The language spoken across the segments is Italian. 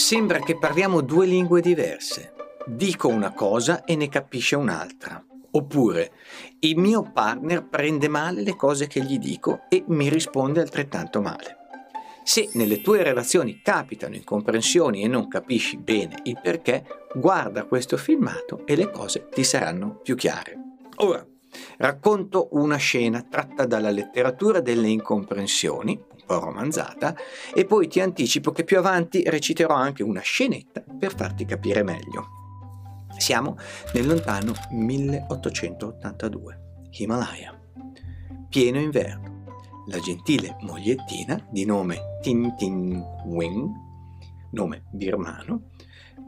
Sembra che parliamo due lingue diverse. Dico una cosa e ne capisce un'altra. Oppure il mio partner prende male le cose che gli dico e mi risponde altrettanto male. Se nelle tue relazioni capitano incomprensioni e non capisci bene il perché, guarda questo filmato e le cose ti saranno più chiare. Ora, racconto una scena tratta dalla letteratura delle incomprensioni, romanzata, e poi ti anticipo che più avanti reciterò anche una scenetta per farti capire meglio. Siamo nel lontano 1882, Himalaya. Pieno inverno. La gentile mogliettina di nome Tin Tin Wing, nome birmano,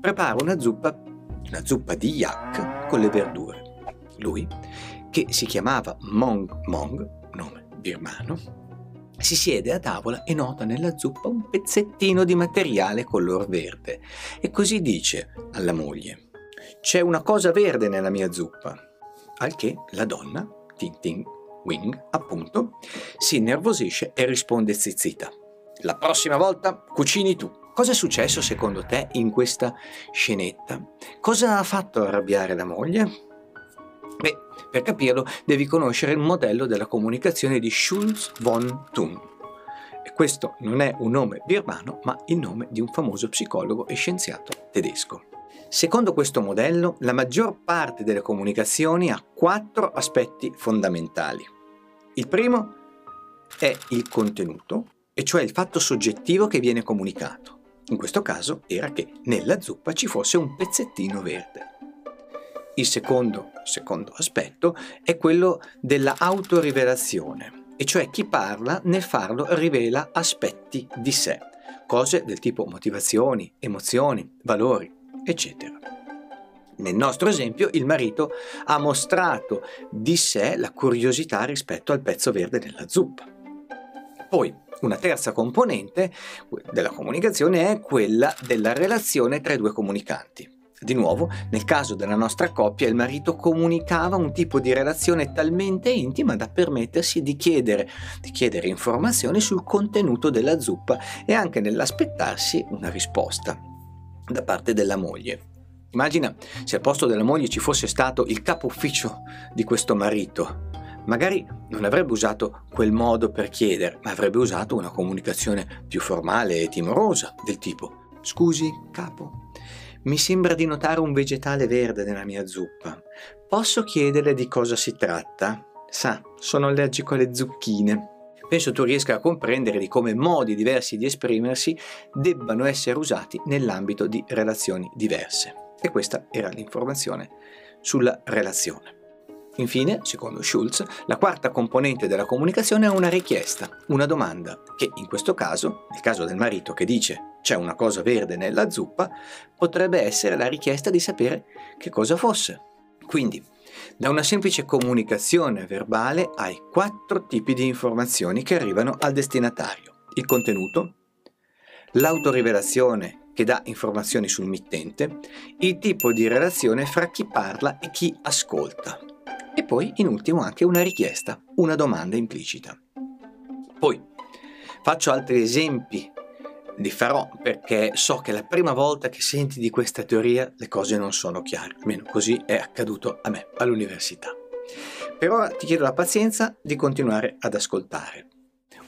prepara una zuppa, una zuppa di yak con le verdure. Lui, che si chiamava Mong Mong, nome birmano, si siede a tavola e nota nella zuppa un pezzettino di materiale color verde e così dice alla moglie c'è una cosa verde nella mia zuppa. Al che la donna, Tin Tin Wing, appunto, si innervosisce e risponde zizzita. La prossima volta cucini tu. Cosa è successo secondo te in questa scenetta? Cosa ha fatto arrabbiare la moglie? Beh, per capirlo devi conoscere il modello della comunicazione di Schulz von Thun. E questo non è un nome birmano, ma il nome di un famoso psicologo e scienziato tedesco. Secondo questo modello, la maggior parte delle comunicazioni ha quattro aspetti fondamentali. Il primo è il contenuto, e cioè il fatto soggettivo che viene comunicato. In questo caso era che nella zuppa ci fosse un pezzettino verde. Il secondo, secondo aspetto è quello della autorivelazione, e cioè chi parla nel farlo rivela aspetti di sé, cose del tipo motivazioni, emozioni, valori, eccetera. Nel nostro esempio il marito ha mostrato di sé la curiosità rispetto al pezzo verde della zuppa. Poi una terza componente della comunicazione è quella della relazione tra i due comunicanti. Di nuovo, nel caso della nostra coppia, il marito comunicava un tipo di relazione talmente intima da permettersi di chiedere, di chiedere informazioni sul contenuto della zuppa e anche nell'aspettarsi una risposta da parte della moglie. Immagina se al posto della moglie ci fosse stato il capo ufficio di questo marito. Magari non avrebbe usato quel modo per chiedere, ma avrebbe usato una comunicazione più formale e timorosa, del tipo Scusi, capo, mi sembra di notare un vegetale verde nella mia zuppa. Posso chiederle di cosa si tratta? Sa, sono allergico alle zucchine penso tu riesca a comprendere di come modi diversi di esprimersi debbano essere usati nell'ambito di relazioni diverse. E questa era l'informazione sulla relazione. Infine, secondo Schulz, la quarta componente della comunicazione è una richiesta, una domanda, che in questo caso, nel caso del marito che dice c'è una cosa verde nella zuppa, potrebbe essere la richiesta di sapere che cosa fosse. Quindi, da una semplice comunicazione verbale hai quattro tipi di informazioni che arrivano al destinatario. Il contenuto, l'autorivelazione che dà informazioni sul mittente, il tipo di relazione fra chi parla e chi ascolta. E poi, in ultimo, anche una richiesta, una domanda implicita. Poi, faccio altri esempi li farò perché so che la prima volta che senti di questa teoria le cose non sono chiare, almeno così è accaduto a me all'università. Per ora ti chiedo la pazienza di continuare ad ascoltare.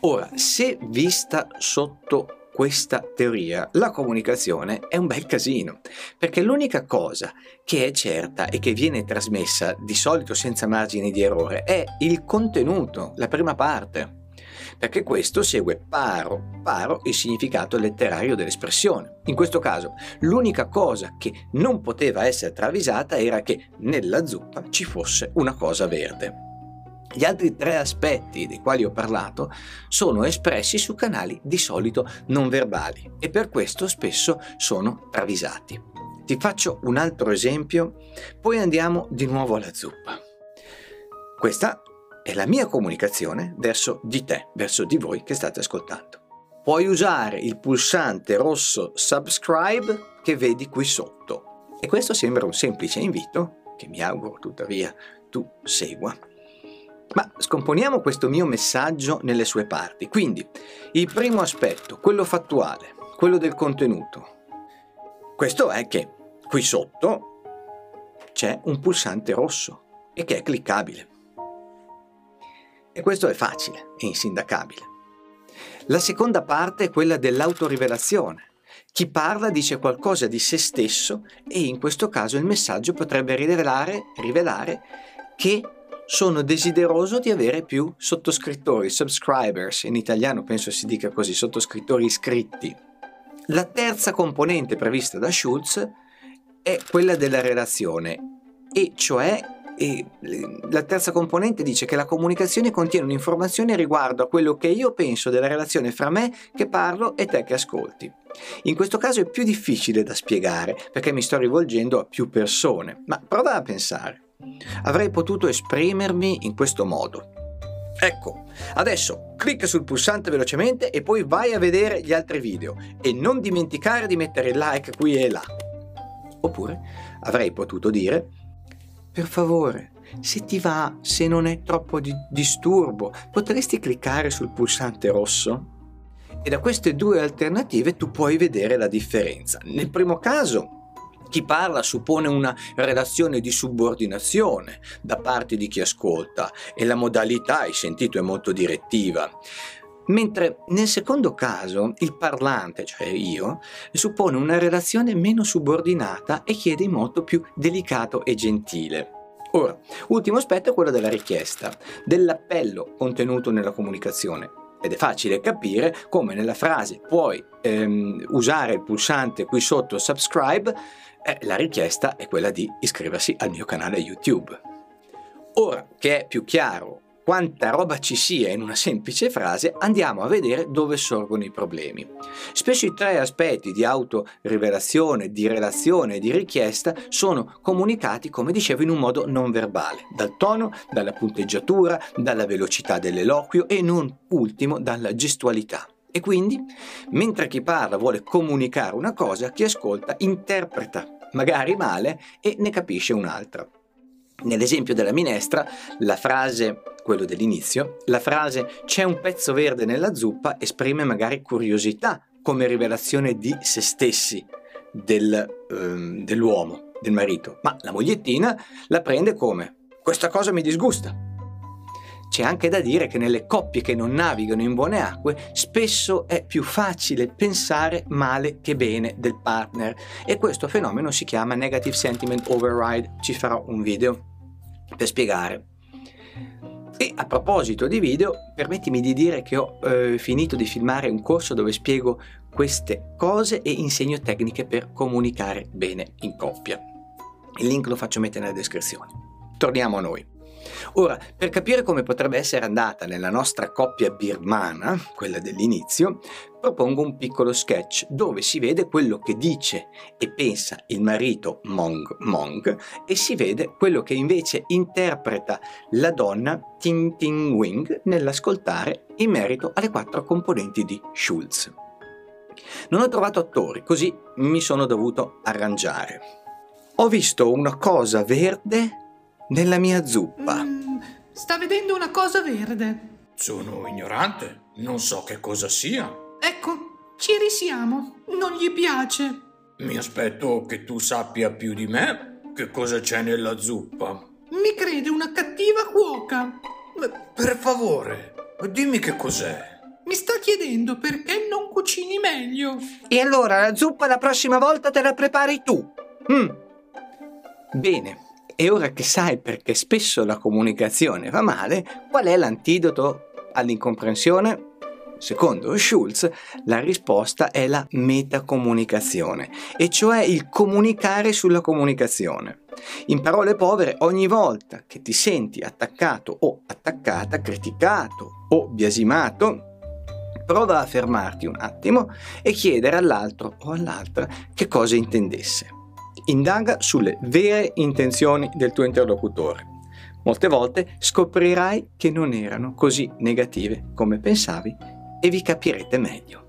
Ora, se vista sotto questa teoria, la comunicazione è un bel casino, perché l'unica cosa che è certa e che viene trasmessa di solito senza margini di errore è il contenuto, la prima parte perché questo segue paro paro il significato letterario dell'espressione. In questo caso, l'unica cosa che non poteva essere travisata era che nella zuppa ci fosse una cosa verde. Gli altri tre aspetti dei quali ho parlato sono espressi su canali di solito non verbali e per questo spesso sono travisati. Ti faccio un altro esempio, poi andiamo di nuovo alla zuppa. Questa è la mia comunicazione verso di te, verso di voi che state ascoltando. Puoi usare il pulsante rosso subscribe che vedi qui sotto. E questo sembra un semplice invito, che mi auguro tuttavia tu segua. Ma scomponiamo questo mio messaggio nelle sue parti. Quindi, il primo aspetto, quello fattuale, quello del contenuto. Questo è che qui sotto c'è un pulsante rosso e che è cliccabile. E questo è facile e insindacabile. La seconda parte è quella dell'autorivelazione. Chi parla dice qualcosa di se stesso e in questo caso il messaggio potrebbe rivelare, rivelare che sono desideroso di avere più sottoscrittori, subscribers, in italiano penso si dica così, sottoscrittori iscritti. La terza componente prevista da Schulz è quella della relazione, e cioè e la terza componente dice che la comunicazione contiene un'informazione riguardo a quello che io penso della relazione fra me che parlo e te che ascolti. In questo caso è più difficile da spiegare perché mi sto rivolgendo a più persone, ma prova a pensare. Avrei potuto esprimermi in questo modo. Ecco, adesso clicca sul pulsante velocemente e poi vai a vedere gli altri video e non dimenticare di mettere il like qui e là. Oppure avrei potuto dire per favore, se ti va, se non è troppo di disturbo, potresti cliccare sul pulsante rosso? E da queste due alternative tu puoi vedere la differenza. Nel primo caso, chi parla suppone una relazione di subordinazione da parte di chi ascolta e la modalità, hai sentito, è molto direttiva. Mentre nel secondo caso il parlante, cioè io, suppone una relazione meno subordinata e chiede in modo più delicato e gentile. Ora, ultimo aspetto è quello della richiesta, dell'appello contenuto nella comunicazione. Ed è facile capire come nella frase puoi ehm, usare il pulsante qui sotto subscribe, eh, la richiesta è quella di iscriversi al mio canale YouTube. Ora che è più chiaro quanta roba ci sia in una semplice frase, andiamo a vedere dove sorgono i problemi. Spesso i tre aspetti di autorivelazione, di relazione e di richiesta sono comunicati, come dicevo, in un modo non verbale, dal tono, dalla punteggiatura, dalla velocità dell'eloquio e non ultimo dalla gestualità. E quindi, mentre chi parla vuole comunicare una cosa, chi ascolta interpreta, magari male, e ne capisce un'altra. Nell'esempio della minestra, la frase, quello dell'inizio, la frase c'è un pezzo verde nella zuppa esprime magari curiosità come rivelazione di se stessi, del, um, dell'uomo, del marito, ma la mogliettina la prende come questa cosa mi disgusta. C'è anche da dire che nelle coppie che non navigano in buone acque spesso è più facile pensare male che bene del partner e questo fenomeno si chiama negative sentiment override. Ci farò un video per spiegare. E a proposito di video, permettimi di dire che ho eh, finito di filmare un corso dove spiego queste cose e insegno tecniche per comunicare bene in coppia. Il link lo faccio mettere nella descrizione. Torniamo a noi. Ora, per capire come potrebbe essere andata nella nostra coppia birmana, quella dell'inizio, propongo un piccolo sketch dove si vede quello che dice e pensa il marito Mong Mong e si vede quello che invece interpreta la donna Ting Ting Wing nell'ascoltare in merito alle quattro componenti di Schulz. Non ho trovato attori, così mi sono dovuto arrangiare. Ho visto una cosa verde nella mia zuppa. Mm, sta vedendo una cosa verde. Sono ignorante, non so che cosa sia. Ecco, ci risiamo. Non gli piace. Mi aspetto che tu sappia più di me che cosa c'è nella zuppa. Mi crede una cattiva cuoca. Per favore, dimmi che cos'è. Mi sta chiedendo perché non cucini meglio. E allora la zuppa la prossima volta te la prepari tu. Mm. Bene, e ora che sai perché spesso la comunicazione va male, qual è l'antidoto all'incomprensione? Secondo Schulz, la risposta è la metacomunicazione, e cioè il comunicare sulla comunicazione. In parole povere, ogni volta che ti senti attaccato o attaccata, criticato o biasimato, prova a fermarti un attimo e chiedere all'altro o all'altra che cosa intendesse. Indaga sulle vere intenzioni del tuo interlocutore. Molte volte scoprirai che non erano così negative come pensavi e vi capirete meglio.